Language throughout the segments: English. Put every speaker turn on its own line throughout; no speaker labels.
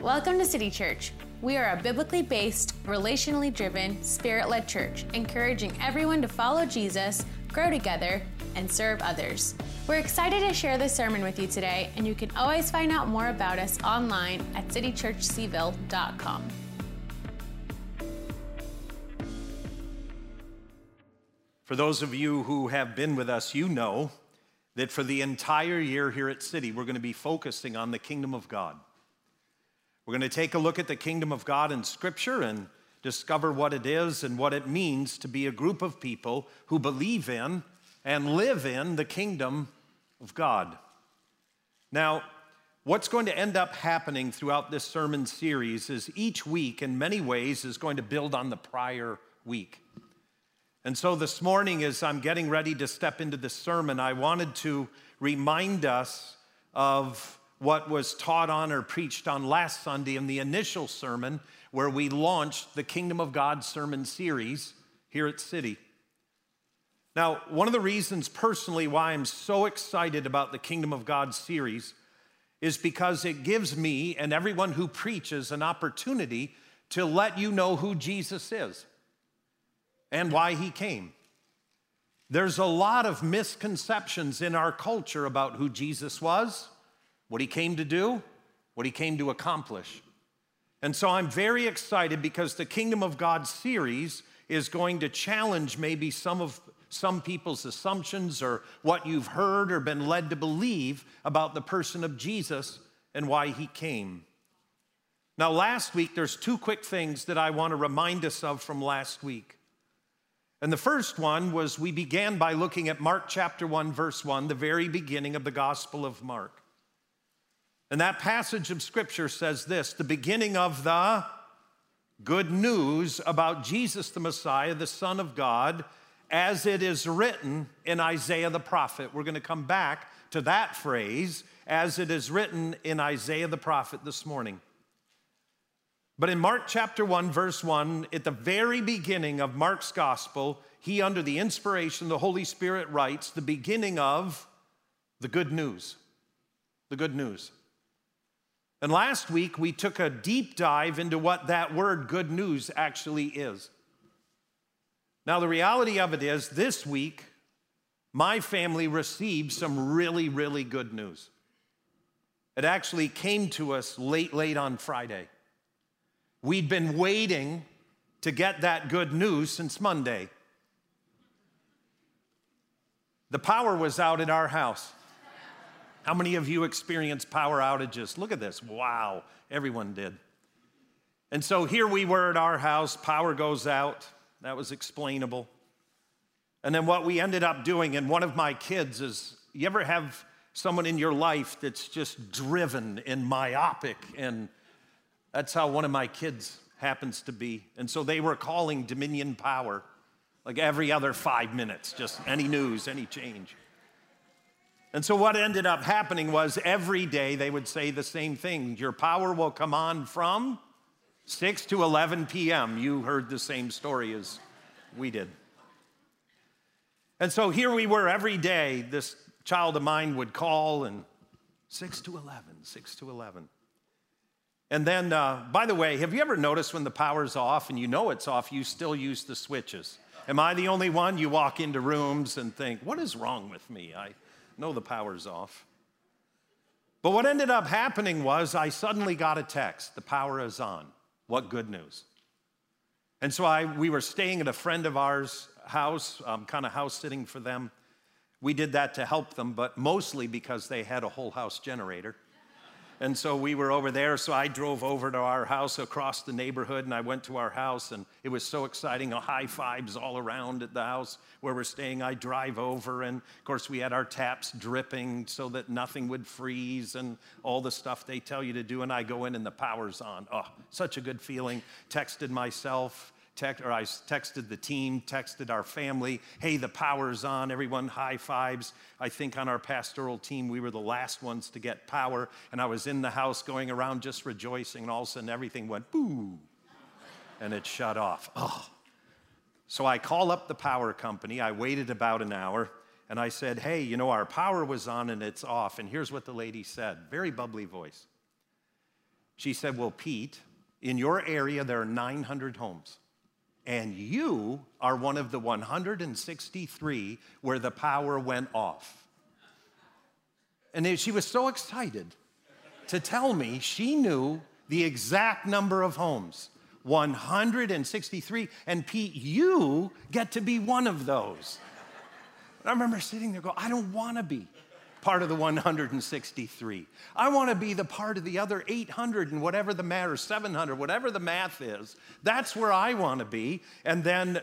Welcome to City Church. We are a biblically based, relationally driven, spirit led church, encouraging everyone to follow Jesus, grow together, and serve others. We're excited to share this sermon with you today, and you can always find out more about us online at citychurchcville.com.
For those of you who have been with us, you know that for the entire year here at City, we're going to be focusing on the kingdom of God. We're going to take a look at the kingdom of God in Scripture and discover what it is and what it means to be a group of people who believe in and live in the kingdom of God. Now, what's going to end up happening throughout this sermon series is each week, in many ways, is going to build on the prior week. And so this morning, as I'm getting ready to step into the sermon, I wanted to remind us of what was taught on or preached on last Sunday in the initial sermon where we launched the Kingdom of God sermon series here at City. Now, one of the reasons personally why I'm so excited about the Kingdom of God series is because it gives me and everyone who preaches an opportunity to let you know who Jesus is and why he came. There's a lot of misconceptions in our culture about who Jesus was, what he came to do, what he came to accomplish. And so I'm very excited because the Kingdom of God series is going to challenge maybe some of some people's assumptions or what you've heard or been led to believe about the person of Jesus and why he came. Now, last week, there's two quick things that I want to remind us of from last week. And the first one was we began by looking at Mark chapter 1, verse 1, the very beginning of the Gospel of Mark. And that passage of Scripture says this the beginning of the good news about Jesus the Messiah, the Son of God, as it is written in Isaiah the prophet. We're going to come back to that phrase, as it is written in Isaiah the prophet this morning. But in Mark chapter 1, verse 1, at the very beginning of Mark's gospel, he, under the inspiration of the Holy Spirit, writes the beginning of the good news. The good news. And last week, we took a deep dive into what that word good news actually is. Now, the reality of it is, this week, my family received some really, really good news. It actually came to us late, late on Friday. We'd been waiting to get that good news since Monday. The power was out at our house. How many of you experienced power outages? Look at this. Wow, everyone did. And so here we were at our house, power goes out. That was explainable. And then what we ended up doing, and one of my kids is you ever have someone in your life that's just driven and myopic and that's how one of my kids happens to be. And so they were calling Dominion Power like every other five minutes, just any news, any change. And so what ended up happening was every day they would say the same thing Your power will come on from 6 to 11 p.m. You heard the same story as we did. And so here we were every day, this child of mine would call and 6 to 11, 6 to 11. And then, uh, by the way, have you ever noticed when the power's off and you know it's off, you still use the switches? Am I the only one? You walk into rooms and think, what is wrong with me? I know the power's off. But what ended up happening was I suddenly got a text the power is on. What good news. And so I, we were staying at a friend of ours' house, um, kind of house sitting for them. We did that to help them, but mostly because they had a whole house generator. And so we were over there. So I drove over to our house across the neighborhood and I went to our house and it was so exciting. High fives all around at the house where we're staying. I drive over and of course we had our taps dripping so that nothing would freeze and all the stuff they tell you to do. And I go in and the power's on. Oh, such a good feeling. Texted myself text, or I texted the team, texted our family, hey, the power's on, everyone high fives. I think on our pastoral team, we were the last ones to get power, and I was in the house going around just rejoicing, and all of a sudden everything went boo, and it shut off. Oh. So I call up the power company. I waited about an hour, and I said, hey, you know, our power was on and it's off. And here's what the lady said very bubbly voice. She said, Well, Pete, in your area, there are 900 homes. And you are one of the 163 where the power went off. And she was so excited to tell me she knew the exact number of homes 163. And Pete, you get to be one of those. I remember sitting there go, I don't want to be part of the 163. I want to be the part of the other 800 and whatever the math, or 700, whatever the math is. That's where I want to be. And then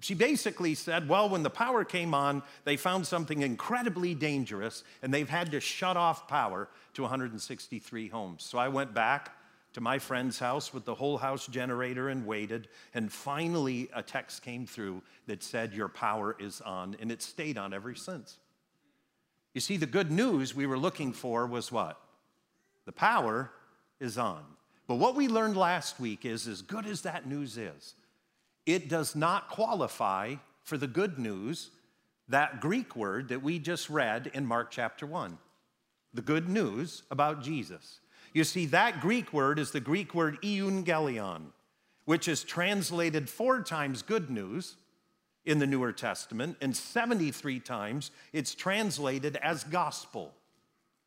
she basically said, well, when the power came on, they found something incredibly dangerous and they've had to shut off power to 163 homes. So I went back to my friend's house with the whole house generator and waited. And finally, a text came through that said, Your power is on. And it stayed on ever since. You see, the good news we were looking for was what? The power is on. But what we learned last week is as good as that news is, it does not qualify for the good news, that Greek word that we just read in Mark chapter 1. The good news about Jesus. You see, that Greek word is the Greek word euangelion, which is translated four times good news in the Newer Testament, and 73 times it's translated as gospel.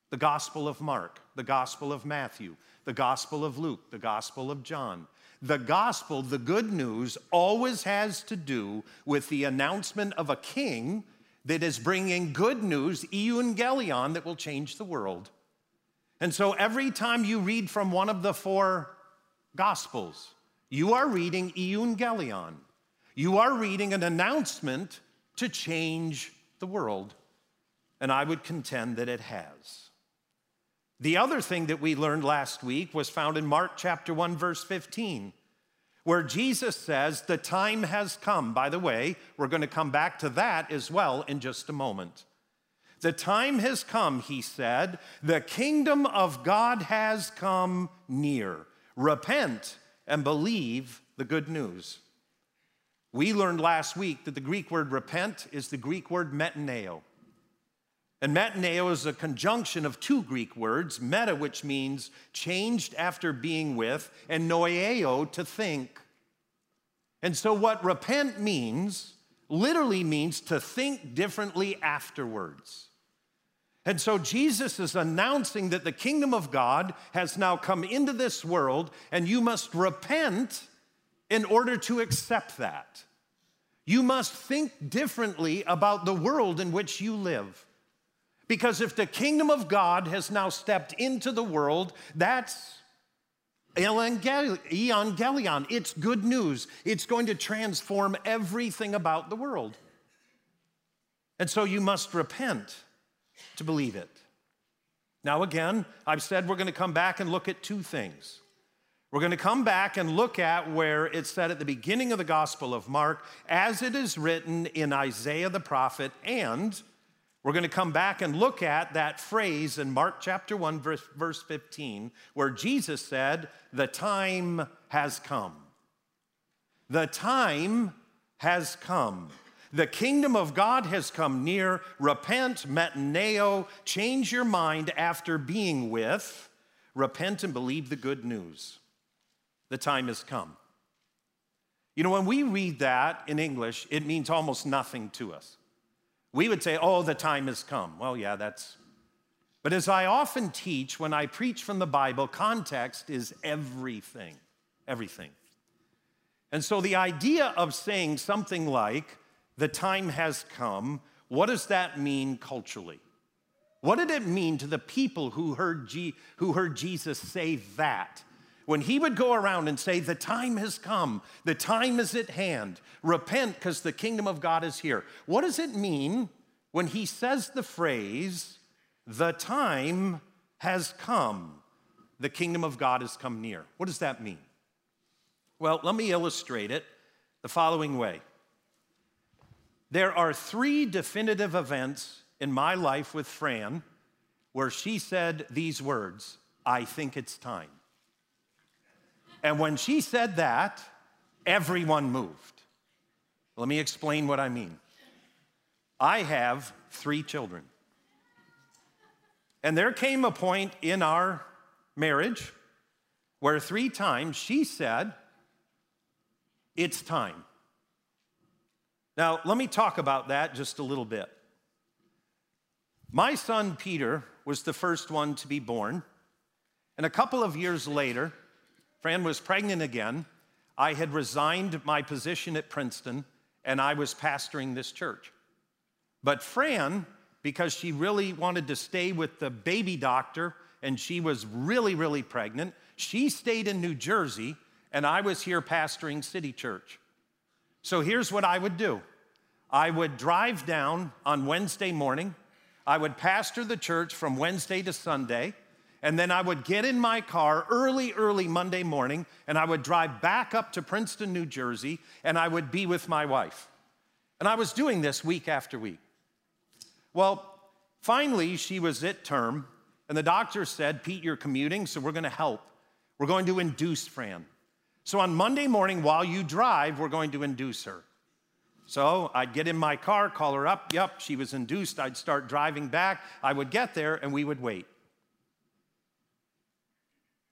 The Gospel of Mark, the Gospel of Matthew, the Gospel of Luke, the Gospel of John. The gospel, the good news, always has to do with the announcement of a king that is bringing good news, euangelion, that will change the world. And so every time you read from one of the four gospels, you are reading euangelion you are reading an announcement to change the world. And I would contend that it has. The other thing that we learned last week was found in Mark chapter 1, verse 15, where Jesus says, The time has come. By the way, we're going to come back to that as well in just a moment. The time has come, he said. The kingdom of God has come near. Repent and believe the good news. We learned last week that the Greek word repent is the Greek word metanoeo. And metanoeo is a conjunction of two Greek words, meta, which means changed after being with, and noeo, to think. And so, what repent means literally means to think differently afterwards. And so, Jesus is announcing that the kingdom of God has now come into this world, and you must repent in order to accept that. You must think differently about the world in which you live. Because if the kingdom of God has now stepped into the world, that's evangelion. It's good news. It's going to transform everything about the world. And so you must repent to believe it. Now, again, I've said we're going to come back and look at two things. We're going to come back and look at where it said at the beginning of the Gospel of Mark, as it is written in Isaiah the prophet, and we're going to come back and look at that phrase in Mark chapter 1, verse, verse 15, where Jesus said, The time has come. The time has come. The kingdom of God has come near. Repent, metanoeo, change your mind after being with. Repent and believe the good news the time has come. You know, when we read that in English, it means almost nothing to us. We would say, oh, the time has come. Well, yeah, that's. But as I often teach when I preach from the Bible, context is everything. Everything. And so the idea of saying something like, the time has come, what does that mean culturally? What did it mean to the people who heard, G- who heard Jesus say that? When he would go around and say, The time has come, the time is at hand, repent because the kingdom of God is here. What does it mean when he says the phrase, The time has come, the kingdom of God has come near? What does that mean? Well, let me illustrate it the following way. There are three definitive events in my life with Fran where she said these words I think it's time. And when she said that, everyone moved. Let me explain what I mean. I have three children. And there came a point in our marriage where three times she said, It's time. Now, let me talk about that just a little bit. My son Peter was the first one to be born, and a couple of years later, Fran was pregnant again. I had resigned my position at Princeton, and I was pastoring this church. But Fran, because she really wanted to stay with the baby doctor and she was really, really pregnant, she stayed in New Jersey and I was here pastoring City Church. So here's what I would do I would drive down on Wednesday morning, I would pastor the church from Wednesday to Sunday. And then I would get in my car early, early Monday morning, and I would drive back up to Princeton, New Jersey, and I would be with my wife. And I was doing this week after week. Well, finally, she was at term, and the doctor said, Pete, you're commuting, so we're gonna help. We're going to induce Fran. So on Monday morning, while you drive, we're going to induce her. So I'd get in my car, call her up. Yep, she was induced. I'd start driving back. I would get there, and we would wait.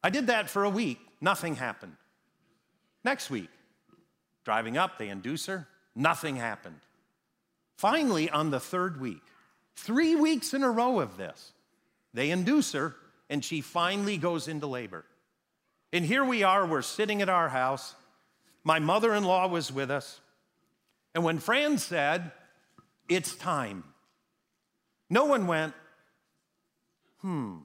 I did that for a week. Nothing happened. Next week, driving up, they induce her. Nothing happened. Finally, on the third week, Three weeks in a row of this. They induce her, and she finally goes into labor. And here we are, we're sitting at our house. My mother in law was with us. And when Fran said, It's time, no one went, Hmm,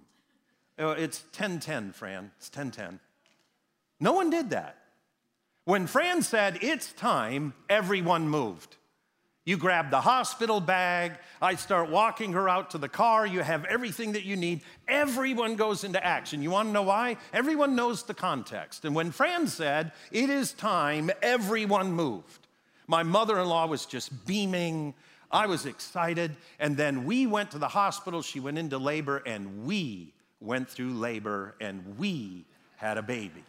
Oh, it's 1010, Fran. It's 1010. No one did that. When Fran said, It's time, everyone moved. You grab the hospital bag. I start walking her out to the car. You have everything that you need. Everyone goes into action. You want to know why? Everyone knows the context. And when Fran said, It is time, everyone moved. My mother in law was just beaming. I was excited. And then we went to the hospital. She went into labor, and we went through labor, and we had a baby.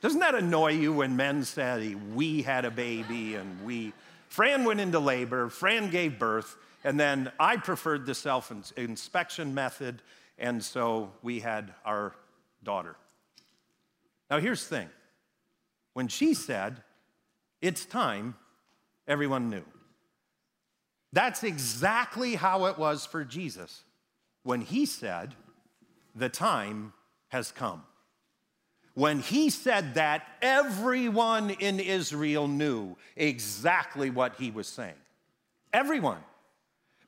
Doesn't that annoy you when men say, We had a baby and we Fran went into labor, Fran gave birth, and then I preferred the self inspection method, and so we had our daughter. Now, here's the thing when she said, It's time, everyone knew. That's exactly how it was for Jesus when he said, The time has come. When he said that, everyone in Israel knew exactly what he was saying. Everyone.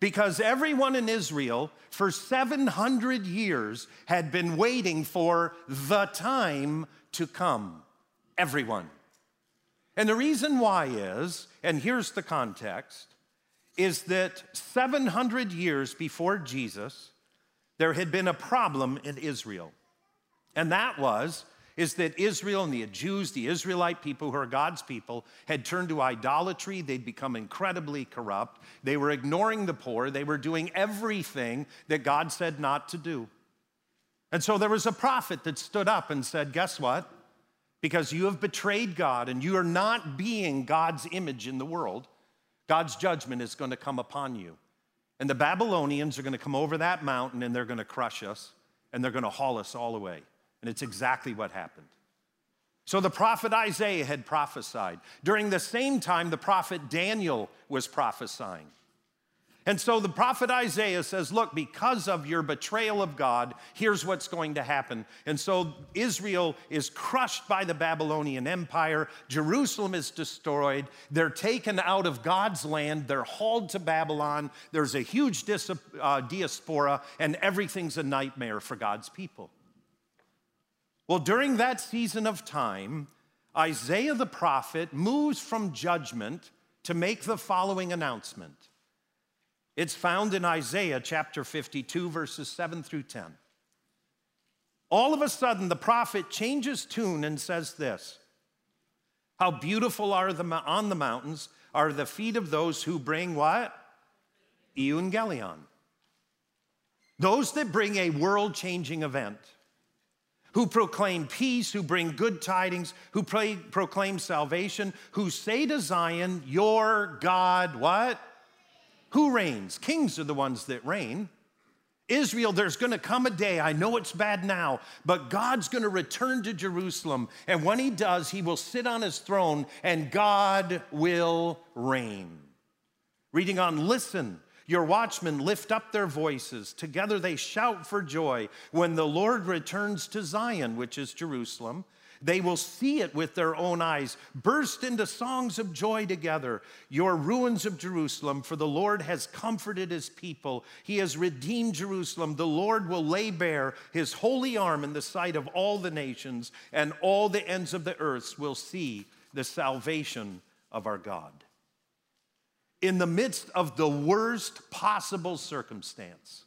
Because everyone in Israel for 700 years had been waiting for the time to come. Everyone. And the reason why is, and here's the context, is that 700 years before Jesus, there had been a problem in Israel. And that was is that Israel and the Jews, the Israelite people who are God's people, had turned to idolatry. They'd become incredibly corrupt. They were ignoring the poor. They were doing everything that God said not to do. And so there was a prophet that stood up and said, Guess what? Because you have betrayed God and you are not being God's image in the world, God's judgment is going to come upon you. And the Babylonians are going to come over that mountain and they're going to crush us and they're going to haul us all away. And it's exactly what happened. So the prophet Isaiah had prophesied. During the same time, the prophet Daniel was prophesying. And so the prophet Isaiah says, Look, because of your betrayal of God, here's what's going to happen. And so Israel is crushed by the Babylonian Empire. Jerusalem is destroyed. They're taken out of God's land. They're hauled to Babylon. There's a huge uh, diaspora, and everything's a nightmare for God's people. Well, during that season of time, Isaiah the prophet moves from judgment to make the following announcement. It's found in Isaiah chapter 52, verses 7 through 10. All of a sudden, the prophet changes tune and says this How beautiful are the, on the mountains are the feet of those who bring what? Evangelion. Those that bring a world changing event who proclaim peace, who bring good tidings, who pray, proclaim salvation, who say to Zion, Your God, what? Who reigns? Kings are the ones that reign. Israel, there's to come a day, I know it's bad now, but God's to return to Jerusalem. And when he does, he will sit on his throne and God will reign. Reading on, listen, your watchmen lift up their voices. Together they shout for joy when the Lord returns to Zion, which is Jerusalem. They will see it with their own eyes, burst into songs of joy together. Your ruins of Jerusalem, for the Lord has comforted his people. He has redeemed Jerusalem. The Lord will lay bare his holy arm in the sight of all the nations, and all the ends of the earth will see the salvation of our God. In the midst of the worst possible circumstance,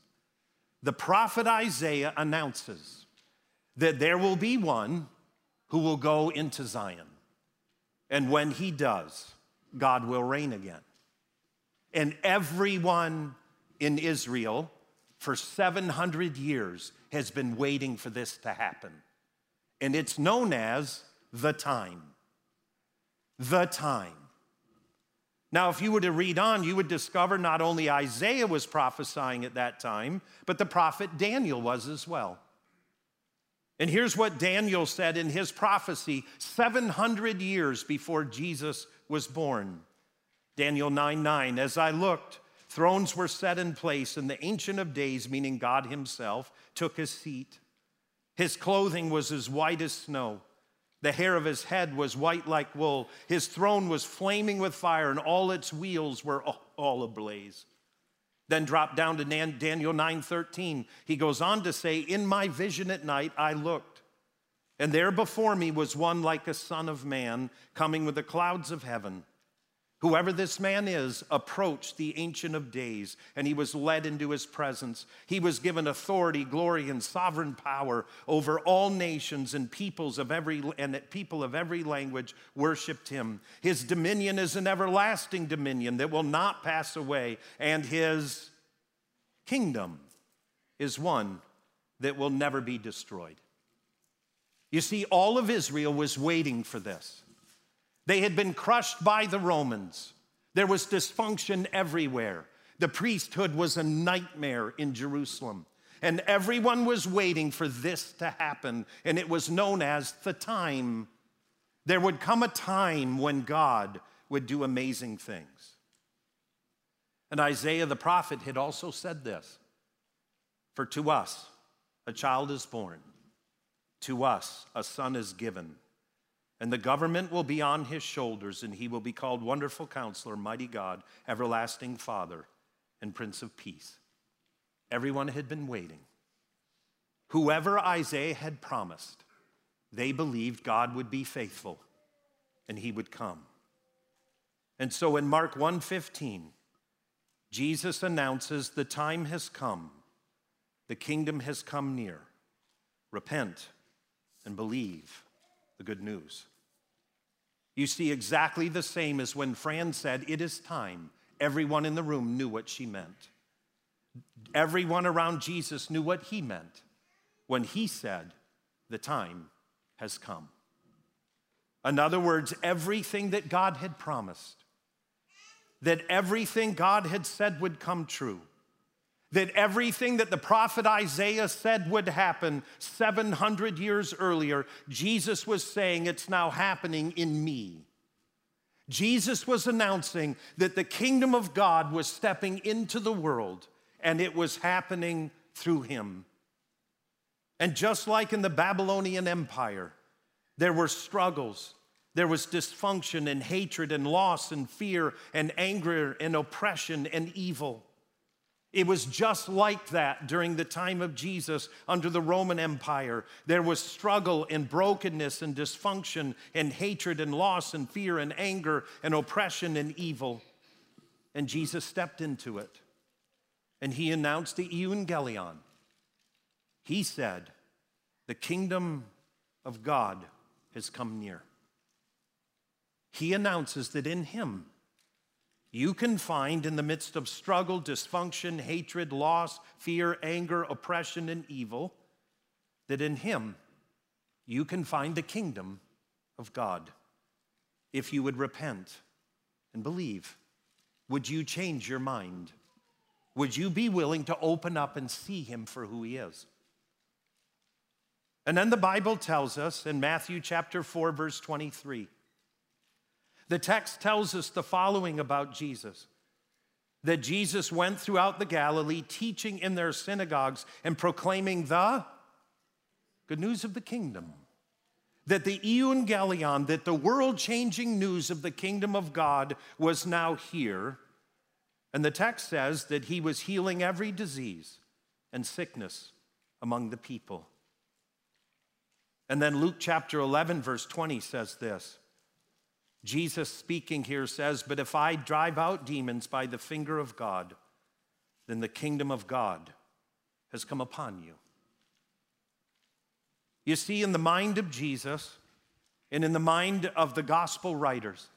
the prophet Isaiah announces that there will be one who will go into Zion. And when he does, God will reign again. And everyone in Israel for 700 years has been waiting for this to happen. And it's known as the time. The time. Now, if you were to read on, you would discover not only Isaiah was prophesying at that time, but the prophet Daniel was as well. And here's what Daniel said in his prophecy 700 years before Jesus was born. Daniel 9 9, as I looked, thrones were set in place, and the Ancient of Days, meaning God Himself, took his seat. His clothing was as white as snow. The hair of his head was white like wool. His throne was flaming with fire, and all its wheels were all ablaze. Then drop down to Daniel 9:13. He goes on to say, "In my vision at night I looked, and there before me was one like a son of man coming with the clouds of heaven." Whoever this man is approached the Ancient of Days, and he was led into his presence. He was given authority, glory, and sovereign power over all nations and peoples of every and people of every language worshipped him. His dominion is an everlasting dominion that will not pass away, and his kingdom is one that will never be destroyed. You see, all of Israel was waiting for this. They had been crushed by the Romans. There was dysfunction everywhere. The priesthood was a nightmare in Jerusalem. And everyone was waiting for this to happen. And it was known as the time. There would come a time when God would do amazing things. And Isaiah the prophet had also said this For to us a child is born, to us a son is given and the government will be on his shoulders, and he will be called Wonderful Counselor, Mighty God, Everlasting Father, and Prince of Peace. Everyone had been waiting. Whoever Isaiah had promised, they believed God would be faithful and he would come. And so in Mark 1:15, Jesus announces the time has come. The kingdom has come near. Repent and believe the good news. You see, exactly the same as when Fran said, It is time. Everyone in the room knew what she meant. Everyone around Jesus knew what he meant when he said, The time has come. In other words, everything that God had promised, that everything God had said would come true, that everything that the prophet Isaiah said would happen 700 years earlier, Jesus was saying it's now happening in me. Jesus was announcing that the kingdom of God was stepping into the world and it was happening through him. And just like in the Babylonian Empire, there were struggles, there was dysfunction and hatred and loss and fear and anger and oppression and evil. It was just like that during the time of Jesus under the Roman Empire. There was struggle and brokenness and dysfunction and hatred and loss and fear and anger and oppression and evil. And Jesus stepped into it and he announced the Evangelion. He said, The kingdom of God has come near. He announces that in him, you can find in the midst of struggle, dysfunction, hatred, loss, fear, anger, oppression, and evil, that in Him you can find the kingdom of God. If you would repent and believe, would you change your mind? Would you be willing to open up and see him for who he is? And then the Bible tells us in Matthew chapter 4, verse 23, the text tells us the following about Jesus that Jesus went throughout the Galilee, teaching in their synagogues and proclaiming the good news of the kingdom. That the euangelion, that the world changing news of the kingdom of God was now here. And the text says that he was healing every disease and sickness among the people. And then Luke chapter 11, verse 20 says this Jesus speaking here says, But if I drive out demons by the finger of God, then the kingdom of God has come upon you. You see, in the mind of Jesus and in the mind of the gospel writers,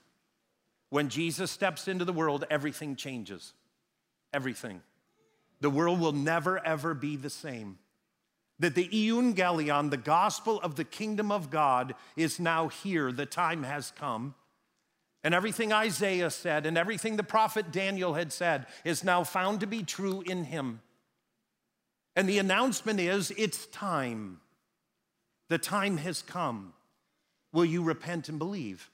when Jesus steps into the world, everything changes. Everything. The world will never, ever be the same. That the euangelion, the gospel of the kingdom of God, is now here. The time has come. And everything Isaiah said and everything the prophet Daniel had said is now found to be true in him. And the announcement is it's time. The time has come. Will you repent and believe?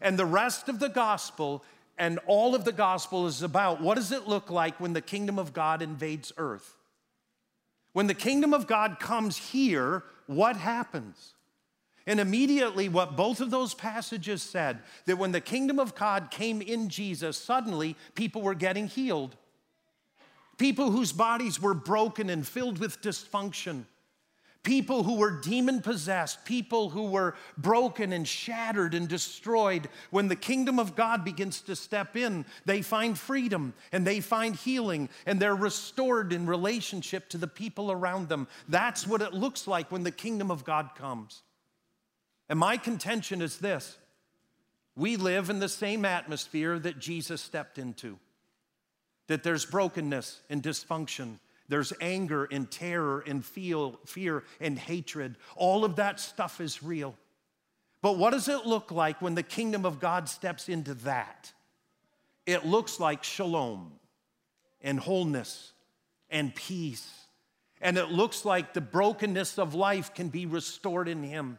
And the rest of the gospel and all of the gospel is about what does it look like when the kingdom of God invades earth? When the kingdom of God comes here, what happens? And immediately, what both of those passages said that when the kingdom of God came in Jesus, suddenly people were getting healed. People whose bodies were broken and filled with dysfunction. People who were demon possessed, people who were broken and shattered and destroyed. When the kingdom of God begins to step in, they find freedom and they find healing and they're restored in relationship to the people around them. That's what it looks like when the kingdom of God comes. And my contention is this we live in the same atmosphere that Jesus stepped into. That there's brokenness and dysfunction, there's anger and terror and fear and hatred. All of that stuff is real. But what does it look like when the kingdom of God steps into that? It looks like shalom and wholeness and peace. And it looks like the brokenness of life can be restored in Him.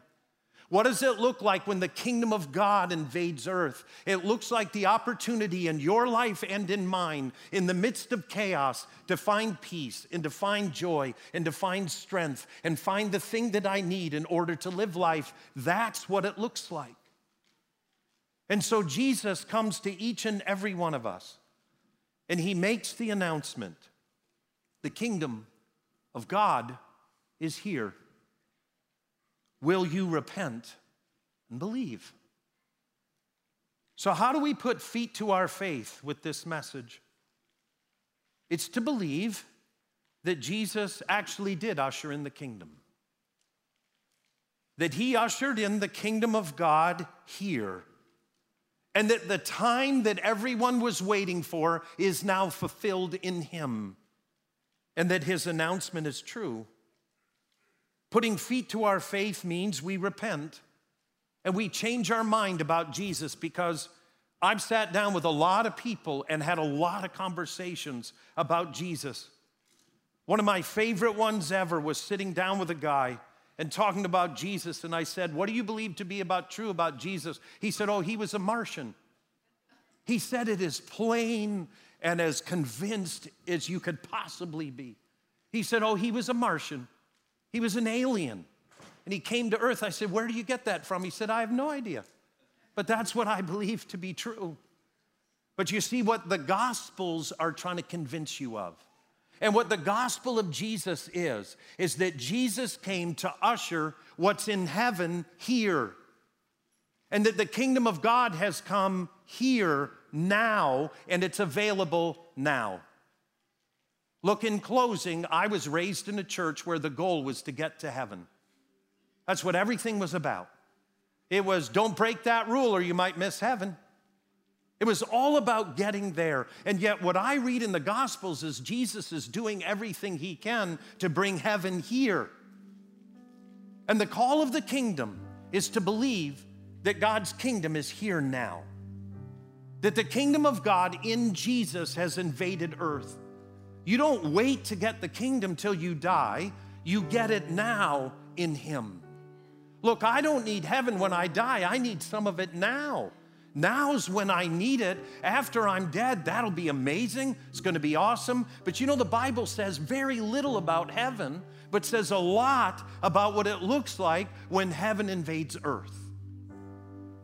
What does it look like when the kingdom of God invades earth? It looks like the opportunity in your life and in mine, in the midst of chaos, to find peace and to find joy and to find strength and find the thing that I need in order to live life. That's what it looks like. And so Jesus comes to each and every one of us and he makes the announcement the kingdom of God is here. Will you repent and believe? So, how do we put feet to our faith with this message? It's to believe that Jesus actually did usher in the kingdom, that he ushered in the kingdom of God here, and that the time that everyone was waiting for is now fulfilled in him, and that his announcement is true. Putting feet to our faith means we repent and we change our mind about Jesus because I've sat down with a lot of people and had a lot of conversations about Jesus. One of my favorite ones ever was sitting down with a guy and talking about Jesus. And I said, What do you believe to be about true about Jesus? He said, Oh, he was a Martian. He said it as plain and as convinced as you could possibly be. He said, Oh, he was a Martian. He was an alien. And he came to earth. I said, Where do you get that from? He said, I have no idea. But that's what I believe to be true. But you see what the Gospels are trying to convince you of. And what the gospel of Jesus is, is that Jesus came to usher what's in heaven here. And that the kingdom of God has come here now, and it's available now. Look, in closing, I was raised in a church where the goal was to get to heaven. That's what everything was about. It was don't break that rule or you might miss heaven. It was all about getting there. And yet, what I read in the Gospels is Jesus is doing everything he can to bring heaven here. And the call of the kingdom is to believe that God's kingdom is here now, that the kingdom of God in Jesus has invaded earth You don't wait to get the kingdom till you die, you get it now in Him. Look, I don't need heaven when I die, I need some of it now. Now's when I need it. After I'm dead, that'll be amazing. It's going to be awesome. But you know, the Bible says very little about heaven, but says a lot about what it looks like when heaven invades earth.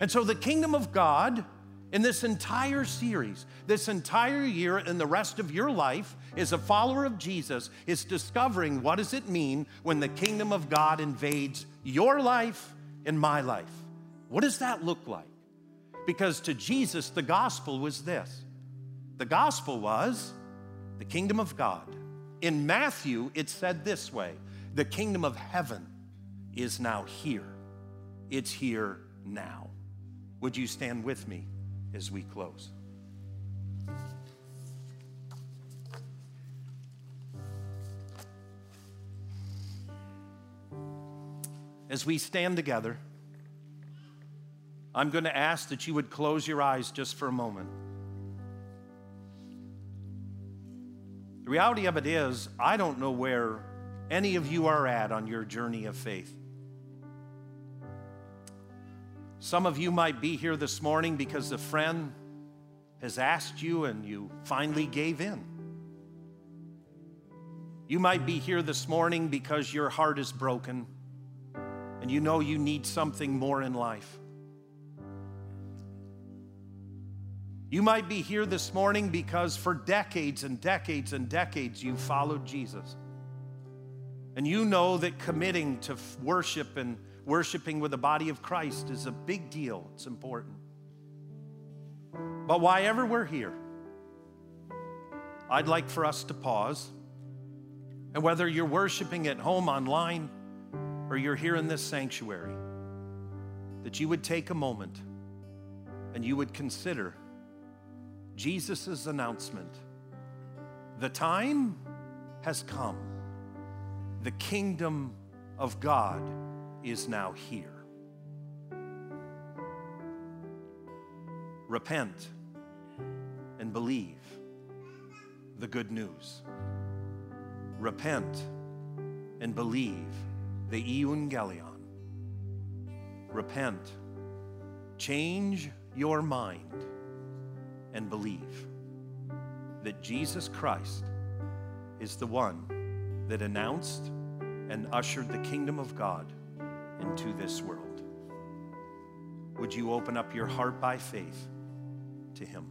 And so, the kingdom of God in this entire series, this entire year, and the rest of your life, as a follower of Jesus, is discovering what does it mean when the kingdom of God invades your life and my life. What does that look like? Because to Jesus, the gospel was this the gospel was the kingdom of God. In Matthew, it said this way the kingdom of heaven is now here, it's here now. Would you stand with me as we close? As we stand together, I'm going to ask that you would close your eyes just for a moment. The reality of it is, I don't know where any of you are at on your journey of faith. Some of you might be here this morning because a friend has asked you and you finally gave in. You might be here this morning because your heart is broken and you know you need something more in life. You might be here this morning because for decades and decades and decades you followed Jesus. And you know that committing to worship and worshiping with the body of Christ is a big deal, it's important. But why ever we're here, I'd like for us to pause. And whether you're worshiping at home online or you're here in this sanctuary, that you would take a moment and you would consider Jesus' announcement. The time has come. The kingdom of God is now here. Repent and believe the good news. Repent and believe the Evangelion. Repent, change your mind and believe that Jesus Christ is the one that announced and ushered the kingdom of God into this world. Would you open up your heart by faith to Him?